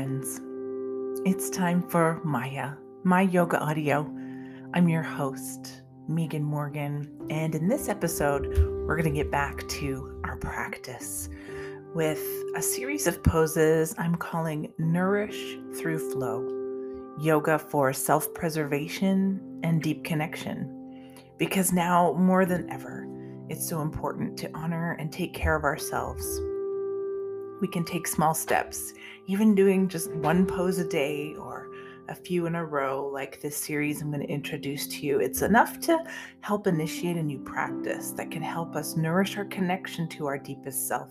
friends? It's time for Maya, my yoga audio. I'm your host, Megan Morgan, and in this episode, we're going to get back to our practice with a series of poses I'm calling Nourish Through Flow Yoga for Self Preservation and Deep Connection. Because now, more than ever, it's so important to honor and take care of ourselves we can take small steps, even doing just one pose a day or a few in a row, like this series I'm going to introduce to you. It's enough to help initiate a new practice that can help us nourish our connection to our deepest self.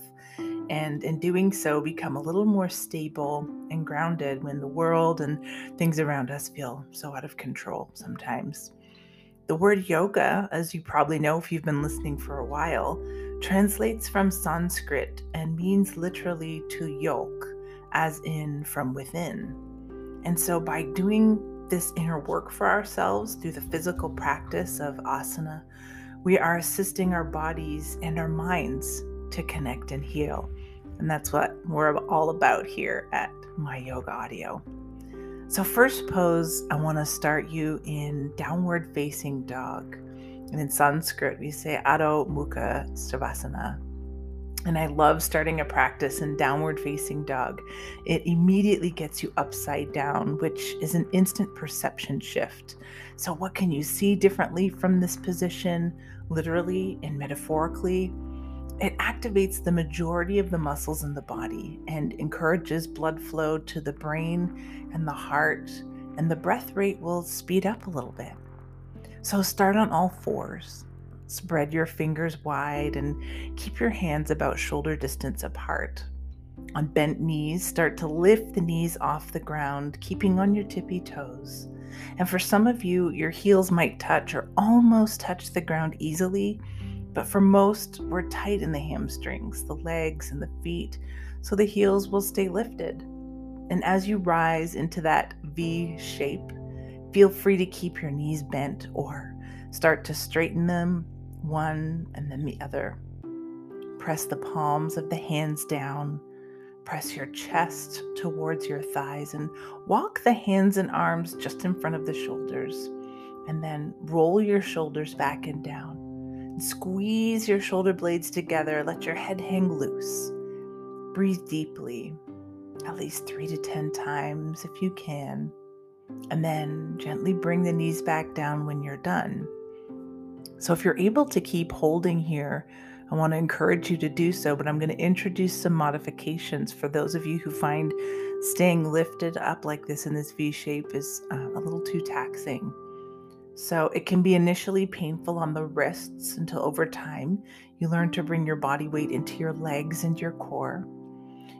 And in doing so, become a little more stable and grounded when the world and things around us feel so out of control sometimes. The word yoga, as you probably know if you've been listening for a while, translates from Sanskrit and means literally to yoke, as in from within. And so, by doing this inner work for ourselves through the physical practice of asana, we are assisting our bodies and our minds to connect and heal. And that's what we're all about here at My Yoga Audio. So, first pose, I want to start you in downward facing dog. And in Sanskrit, we say Adho Mukha Svanasana. And I love starting a practice in downward facing dog. It immediately gets you upside down, which is an instant perception shift. So, what can you see differently from this position, literally and metaphorically? It activates the majority of the muscles in the body and encourages blood flow to the brain and the heart, and the breath rate will speed up a little bit. So start on all fours. Spread your fingers wide and keep your hands about shoulder distance apart. On bent knees, start to lift the knees off the ground, keeping on your tippy toes. And for some of you, your heels might touch or almost touch the ground easily but for most, we're tight in the hamstrings, the legs, and the feet, so the heels will stay lifted. And as you rise into that V shape, feel free to keep your knees bent or start to straighten them, one and then the other. Press the palms of the hands down. Press your chest towards your thighs and walk the hands and arms just in front of the shoulders. And then roll your shoulders back and down. Squeeze your shoulder blades together. Let your head hang loose. Breathe deeply, at least three to 10 times if you can. And then gently bring the knees back down when you're done. So, if you're able to keep holding here, I want to encourage you to do so, but I'm going to introduce some modifications for those of you who find staying lifted up like this in this V shape is uh, a little too taxing. So it can be initially painful on the wrists until over time you learn to bring your body weight into your legs and your core.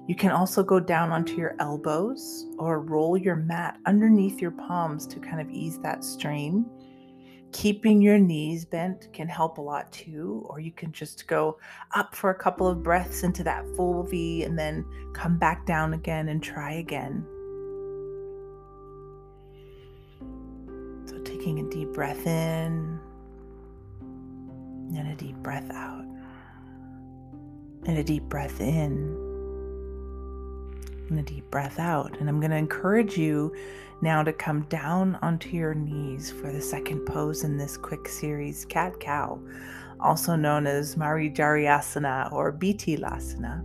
You can also go down onto your elbows or roll your mat underneath your palms to kind of ease that strain. Keeping your knees bent can help a lot too, or you can just go up for a couple of breaths into that full V and then come back down again and try again. So, taking a deep breath in and a deep breath out, and a deep breath in and a deep breath out. And I'm going to encourage you now to come down onto your knees for the second pose in this quick series, cat cow, also known as Asana or Lasana.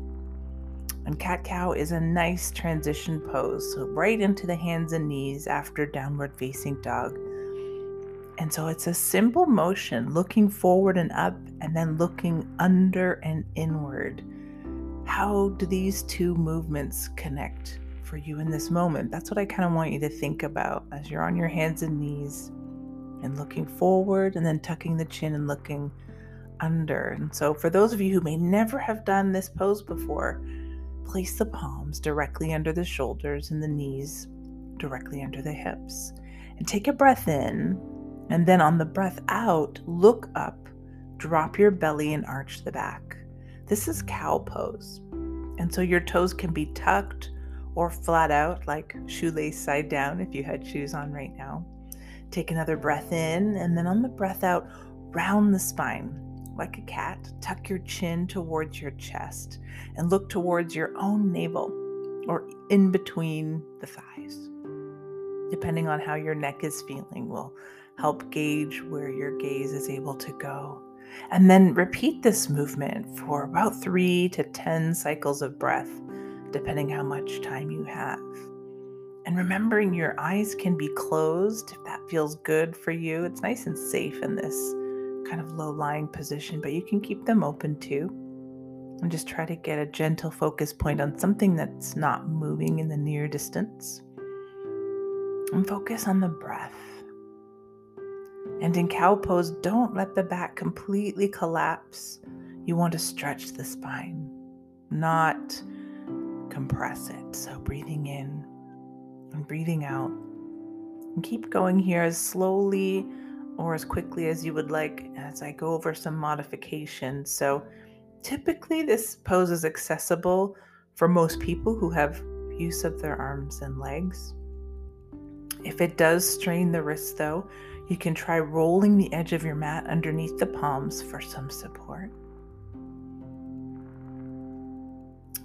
And cat cow is a nice transition pose, so right into the hands and knees after downward facing dog. And so it's a simple motion, looking forward and up, and then looking under and inward. How do these two movements connect for you in this moment? That's what I kind of want you to think about as you're on your hands and knees and looking forward and then tucking the chin and looking under. And so, for those of you who may never have done this pose before, place the palms directly under the shoulders and the knees directly under the hips. And take a breath in and then on the breath out, look up, drop your belly, and arch the back. This is cow pose. And so your toes can be tucked or flat out, like shoelace side down if you had shoes on right now. Take another breath in, and then on the breath out, round the spine like a cat. Tuck your chin towards your chest and look towards your own navel. or in between the thighs. Depending on how your neck is feeling, will help gauge where your gaze is able to go. And then repeat this movement for about three to 10 cycles of breath, depending how much time you have. And remembering your eyes can be closed if that feels good for you. It's nice and safe in this kind of low lying position, but you can keep them open too. And just try to get a gentle focus point on something that's not moving in the near distance. And focus on the breath. And in cow pose, don't let the back completely collapse. You want to stretch the spine, not compress it. So breathing in and breathing out. And keep going here as slowly or as quickly as you would like as I go over some modifications. So, typically, this pose is accessible for most people who have use of their arms and legs. If it does strain the wrist, though, you can try rolling the edge of your mat underneath the palms for some support.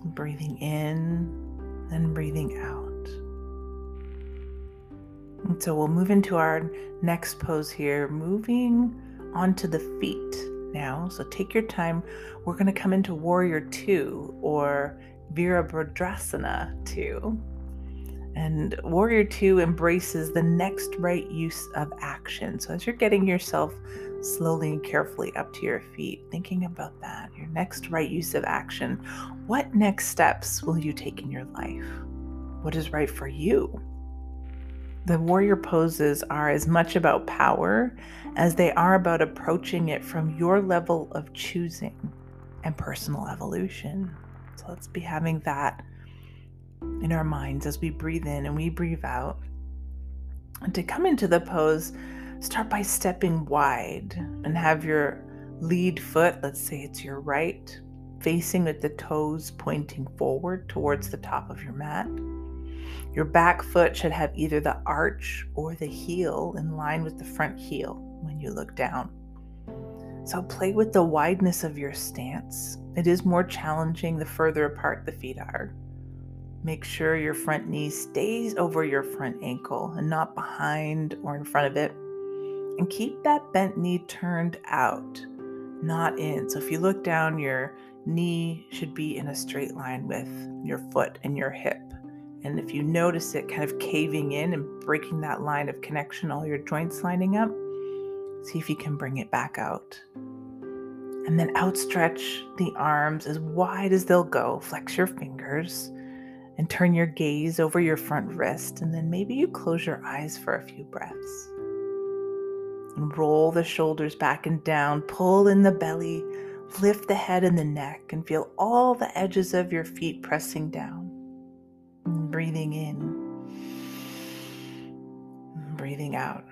Breathing in and breathing out. And so we'll move into our next pose here, moving onto the feet now. So take your time. We're going to come into Warrior Two or Virabhadrasana Two. And Warrior Two embraces the next right use of action. So as you're getting yourself slowly and carefully up to your feet, thinking about that, your next right use of action, what next steps will you take in your life? What is right for you? The warrior poses are as much about power as they are about approaching it from your level of choosing and personal evolution. So let's be having that in our minds as we breathe in and we breathe out. And to come into the pose, start by stepping wide and have your lead foot, let's say it's your right, facing with the toes pointing forward towards the top of your mat. Your back foot should have either the arch or the heel in line with the front heel when you look down. So play with the wideness of your stance. It is more challenging the further apart the feet are. Make sure your front knee stays over your front ankle and not behind or in front of it. And keep that bent knee turned out, not in. So if you look down, your knee should be in a straight line with your foot and your hip. And if you notice it kind of caving in and breaking that line of connection, all your joints lining up, see if you can bring it back out. And then outstretch the arms as wide as they'll go. Flex your fingers and turn your gaze over your front wrist. And then maybe you close your eyes for a few breaths. And roll the shoulders back and down. Pull in the belly. Lift the head and the neck and feel all the edges of your feet pressing down breathing in, breathing out,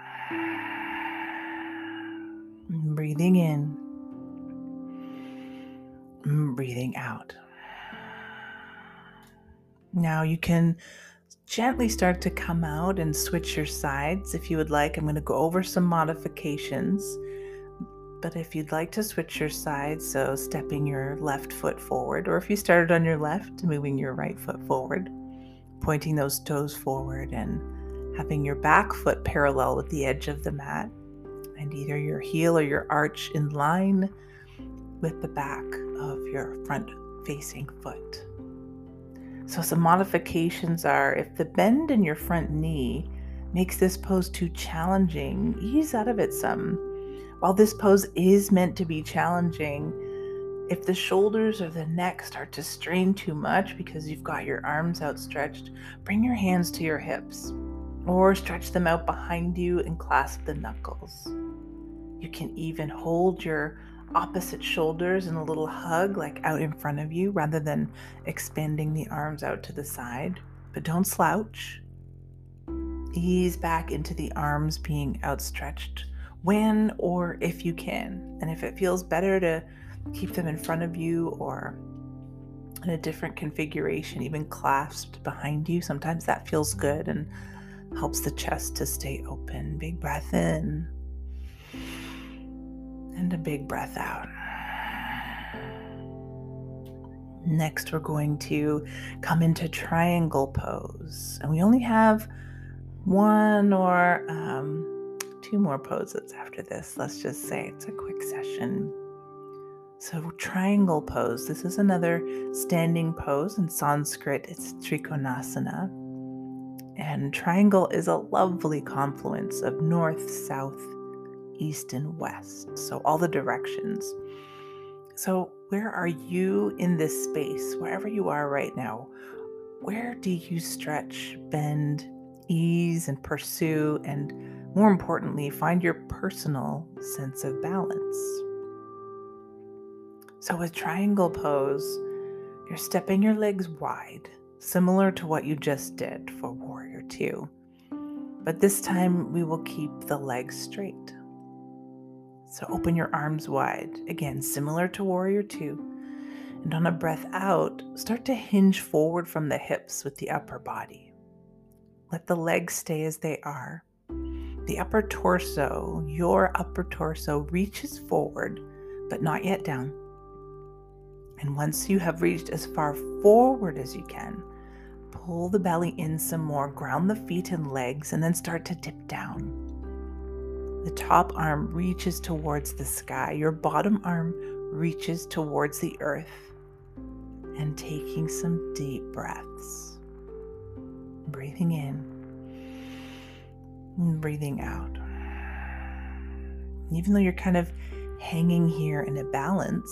breathing in, breathing out. Now you can gently start to come out and switch your sides if you would like. I'm going to go over some modifications. But if you'd like to switch your sides, so stepping your left foot forward, or if you started on your left, moving your right foot forward, pointing those toes forward and having your back foot parallel with the edge of the mat, and either your heel or your arch in line with the back of your front facing foot. So, some modifications are if the bend in your front knee makes this pose too challenging, ease out of it some. While this pose is meant to be challenging, if the shoulders or the neck start to strain too much because you've got your arms outstretched, bring your hands to your hips or stretch them out behind you and clasp the knuckles. You can even hold your opposite shoulders in a little hug, like out in front of you, rather than expanding the arms out to the side. But don't slouch. Ease back into the arms being outstretched when or if you can. And if it feels better to keep them in front of you or in a different configuration, even clasped behind you. Sometimes that feels good and helps the chest to stay open. Big breath in and a big breath out. Next, we're going to come into triangle pose. And we only have one or um, two more poses after this. Let's just say it's a quick session. So, triangle pose. This is another standing pose. In Sanskrit, it's Trikonasana. And triangle is a lovely confluence of north, south, east, and west. So, all the directions. So, where are you in this space, wherever you are right now? Where do you stretch, bend, ease, and pursue, and more importantly, find your personal sense of balance? So, with triangle pose, you're stepping your legs wide, similar to what you just did for Warrior Two. But this time, we will keep the legs straight. So open your arms wide, again, similar to Warrior Two. And on a breath out, start to hinge forward from the hips with the upper body. Let the legs stay as they are. The upper torso, your upper torso, reaches forward, but not yet down. And once you have reached as far forward as you can, pull the belly in some more, ground the feet and legs, and then start to dip down. The top arm reaches towards the sky, your bottom arm reaches towards the earth. And taking some deep breaths. Breathing in and breathing out. Even though you're kind of hanging here in a balance,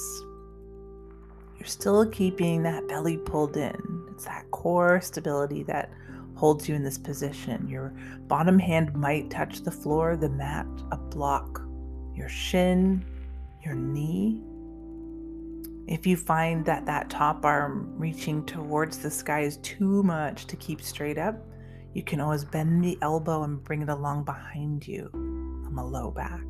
you're still keeping that belly pulled in. It's that core stability that holds you in this position. Your bottom hand might touch the floor, the mat, a block, your shin, your knee. If you find that that top arm reaching towards the sky is too much to keep straight up, you can always bend the elbow and bring it along behind you on the low back.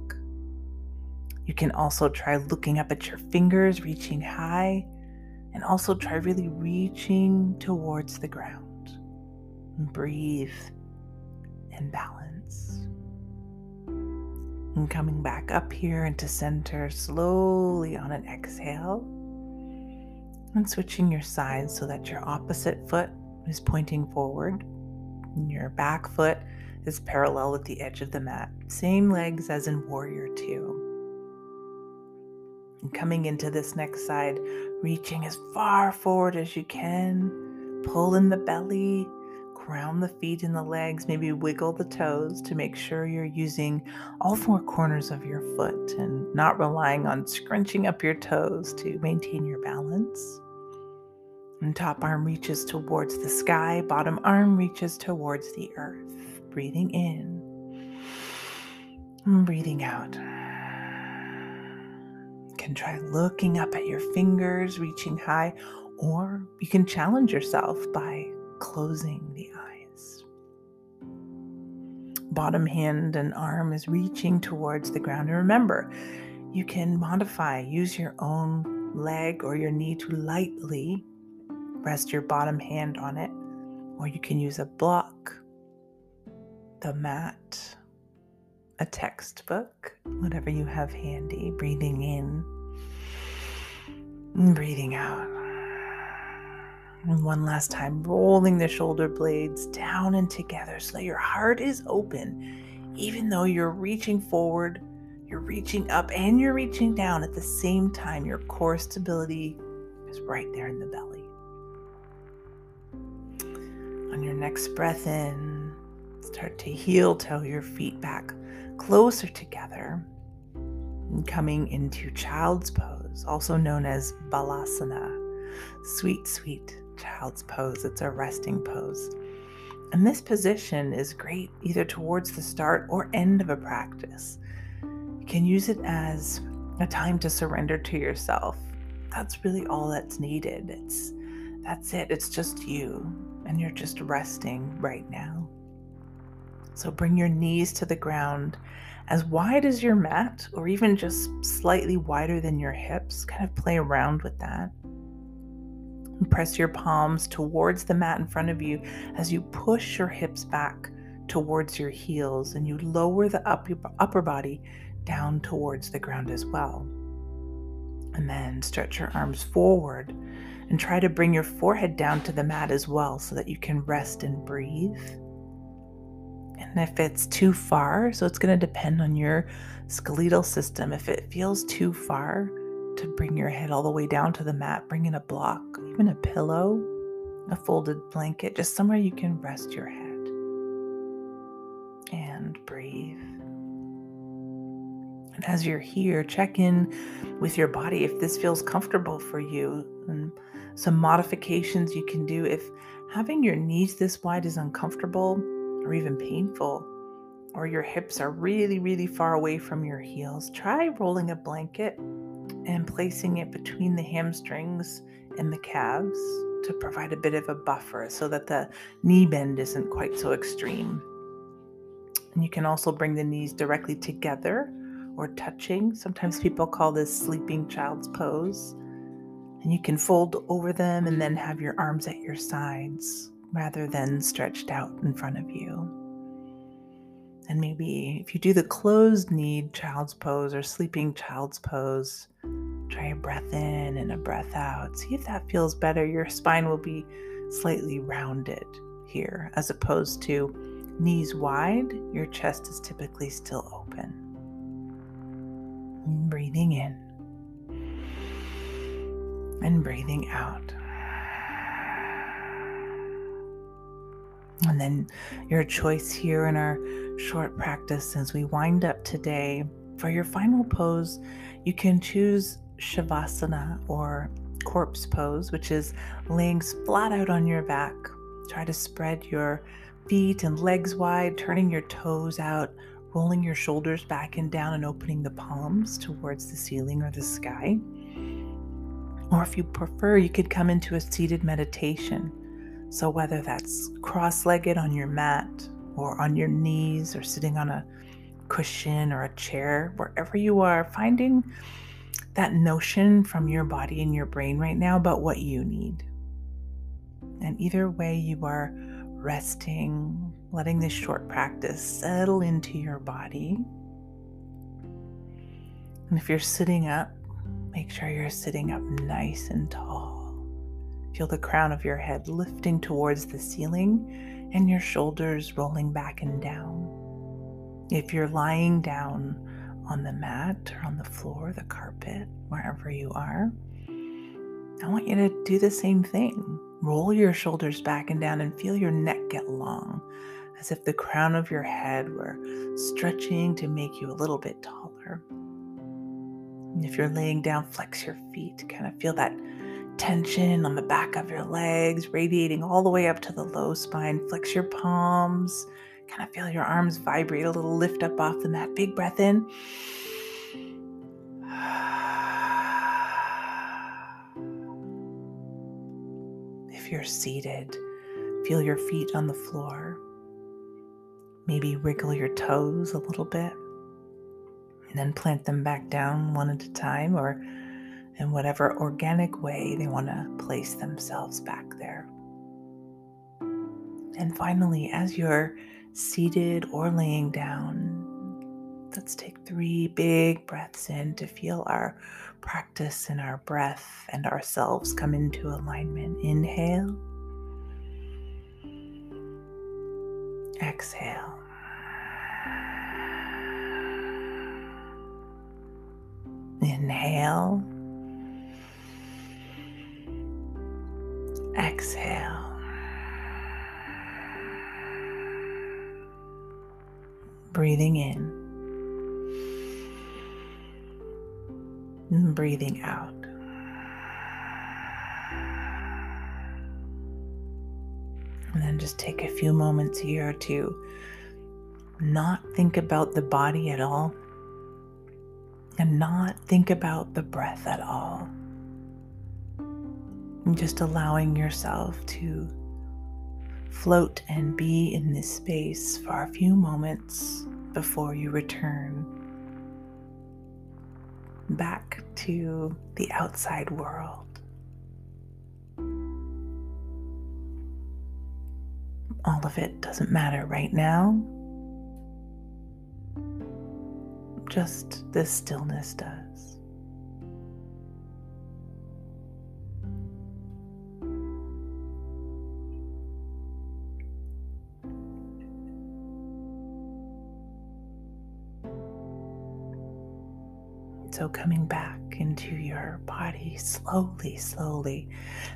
You can also try looking up at your fingers, reaching high, and also try really reaching towards the ground breathe and balance. And coming back up here into center slowly on an exhale. And switching your sides so that your opposite foot is pointing forward. And your back foot is parallel with the edge of the mat. Same legs as in Warrior Two. And coming into this next side, reaching as far forward as you can. Pull in the belly ground the feet and the legs, maybe wiggle the toes to make sure you're using all four corners of your foot and not relying on scrunching up your toes to maintain your balance. And top arm reaches towards the sky, bottom arm reaches towards the earth. Breathing in and breathing out. You can try looking up at your fingers, reaching high, or you can challenge yourself by closing the. Bottom hand and arm is reaching towards the ground. And remember, you can modify, use your own leg or your knee to lightly rest your bottom hand on it, or you can use a block, the mat, a textbook, whatever you have handy, breathing in breathing out. And one last time, rolling the shoulder blades down and together so that your heart is open. Even though you're reaching forward, you're reaching up, and you're reaching down at the same time, your core stability is right there in the belly. On your next breath in, start to heel toe your feet back closer together. And coming into child's pose, also known as balasana. Sweet, sweet child's pose, it's a resting pose. And this position is great either towards the start or end of a practice. You can use it as a time to surrender to yourself. That's really all that's needed. It's that's it. It's just you and you're just resting right now. So bring your knees to the ground as wide as your mat or even just slightly wider than your hips. Kind of play around with that. Press your palms towards the mat in front of you as you push your hips back towards your heels and you lower the upper, upper body down towards the ground as well. And then stretch your arms forward And try to bring your forehead down to the mat as well so that you can rest and breathe. And if it's too far, so it's going to depend on your skeletal system. If it feels too far to bring your head all the way down to the mat, bring in a block, even a pillow, a folded blanket, just somewhere you can rest your head. And breathe. And as you're here, check in with your body if this feels comfortable for you and some modifications you can do if having your knees this wide is uncomfortable or even painful or your hips are really, really far away from your heels, try rolling a blanket and placing it between the hamstrings and the calves to provide a bit of a buffer so that the knee bend isn't quite so extreme. And you can also bring the knees directly together or touching. Sometimes mm-hmm. people call this sleeping child's pose. And you can fold over them and then have your arms at your sides rather than stretched out in front of you. And maybe if you do the closed knee child's pose or sleeping child's pose, try a breath in and a breath out. See if that feels better. Your spine will be slightly rounded here as opposed to knees wide, your chest is typically still open. breathing in and breathing out. And then your choice here in our short practice as we wind up today. For your final pose, you can choose Shavasana or corpse pose, which is laying flat out on your back. Try to spread your feet and legs wide, turning your toes out, rolling your shoulders back and down, and opening the palms towards the ceiling or the sky. Or if you prefer, you could come into a seated meditation. So, whether that's cross legged on your mat or on your knees or sitting on a cushion or a chair, wherever you are, finding that notion from your body and your brain right now about what you need. And either way, you are resting, letting this short practice settle into your body. And if you're sitting up, make sure you're sitting up nice and tall. Feel the crown of your head lifting towards the ceiling and your shoulders rolling back and down. If you're lying down on the mat or on the floor, the carpet, wherever you are, I want you to do the same thing. Roll your shoulders back and down and feel your neck get long, as if the crown of your head were stretching to make you a little bit taller. And if you're laying down, flex your feet, kind of feel that tension on the back of your legs, radiating all the way up to the low spine. Flex your palms. Kind of feel your arms vibrate a little, lift up off the mat. Big breath in. If you're seated, feel your feet on the floor. Maybe wriggle your toes a little bit and then plant them back down one at a time or in whatever organic way they want to place themselves back there. And finally, as you're seated or laying down, let's take three big breaths in to feel our practice and our breath and ourselves come into alignment. Inhale, exhale. Inhale. Exhale. Breathing in. Breathing out. And then just take a few moments here to not think about the body at all and not think about the breath at all and just allowing yourself to float and be in this space for a few moments before you return back to the outside world. All of it doesn't matter right now. Just this stillness does. Coming back into your body slowly, slowly,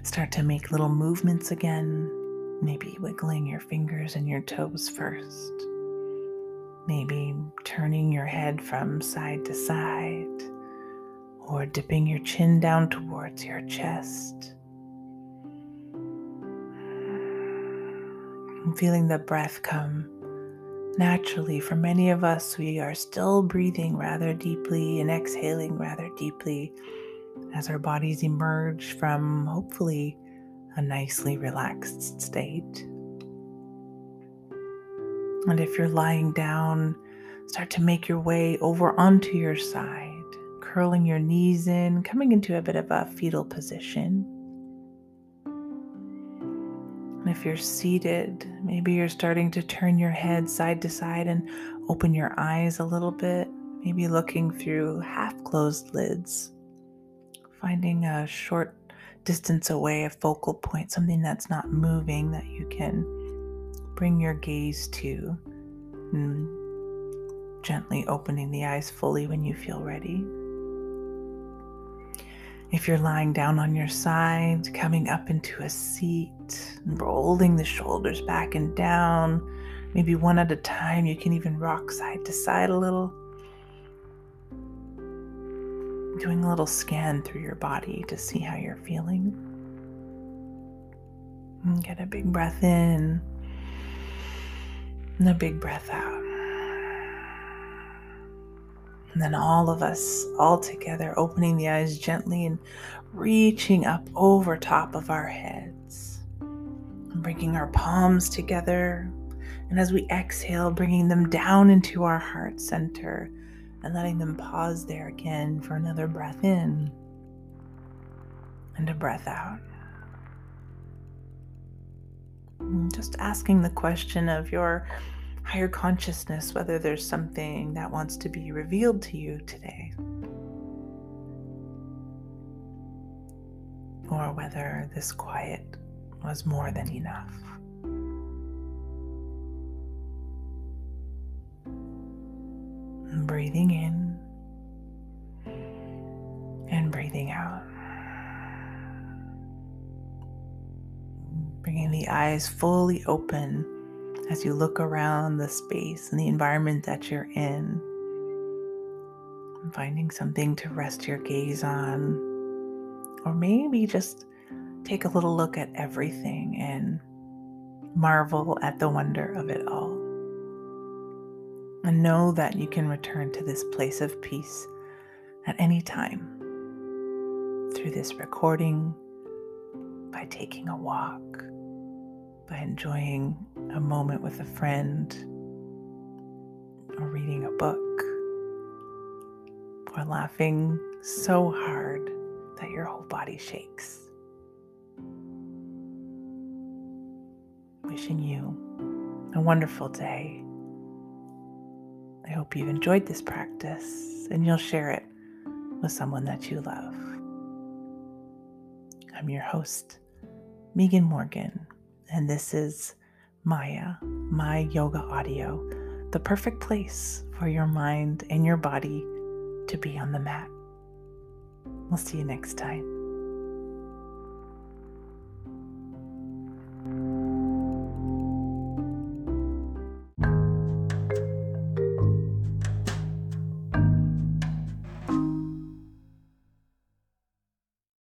start to make little movements again. Maybe wiggling your fingers and your toes first. Maybe turning your head from side to side or dipping your chin down towards your chest. And feeling the breath come naturally. For many of us, we are still breathing rather deeply and exhaling rather deeply as our bodies emerge from hopefully a nicely relaxed state. And if you're lying down, start to make your way over onto your side, curling your knees in, coming into a bit of a fetal position. If you're seated, maybe you're starting to turn your head side to side and open your eyes a little bit, maybe looking through half closed lids, finding a short distance away, a focal point, something that's not moving that you can bring your gaze to, and gently opening the eyes fully when you feel ready. If you're lying down on your side, coming up into a seat, rolling the shoulders back and down, maybe one at a time, you can even rock side to side a little. Doing a little scan through your body to see how you're feeling. And get a big breath in and a big breath out. And then all of us, all together, opening the eyes gently and reaching up over top of our heads. And bringing our palms together. And as we exhale, bringing them down into our heart center and letting them pause there again for another breath in and a breath out. Just asking the question of your higher consciousness whether there's something that wants to be revealed to you today. Or whether this quiet was more than enough. breathing in and breathing out. bringing the eyes fully open as you look around the space and the environment that you're in. Finding something to rest your gaze on, or maybe just take a little look at everything and marvel at the wonder of it all. And know that you can return to this place of peace at any time through this recording, by taking a walk by enjoying a moment with a friend or reading a book or laughing so hard that your whole body shakes. Wishing you a wonderful day. I hope you've enjoyed this practice and you'll share it with someone that you love. I'm your host, Megan Morgan and this is Maya, my yoga audio, the perfect place for your mind and your body to be on the mat. We'll see you next time.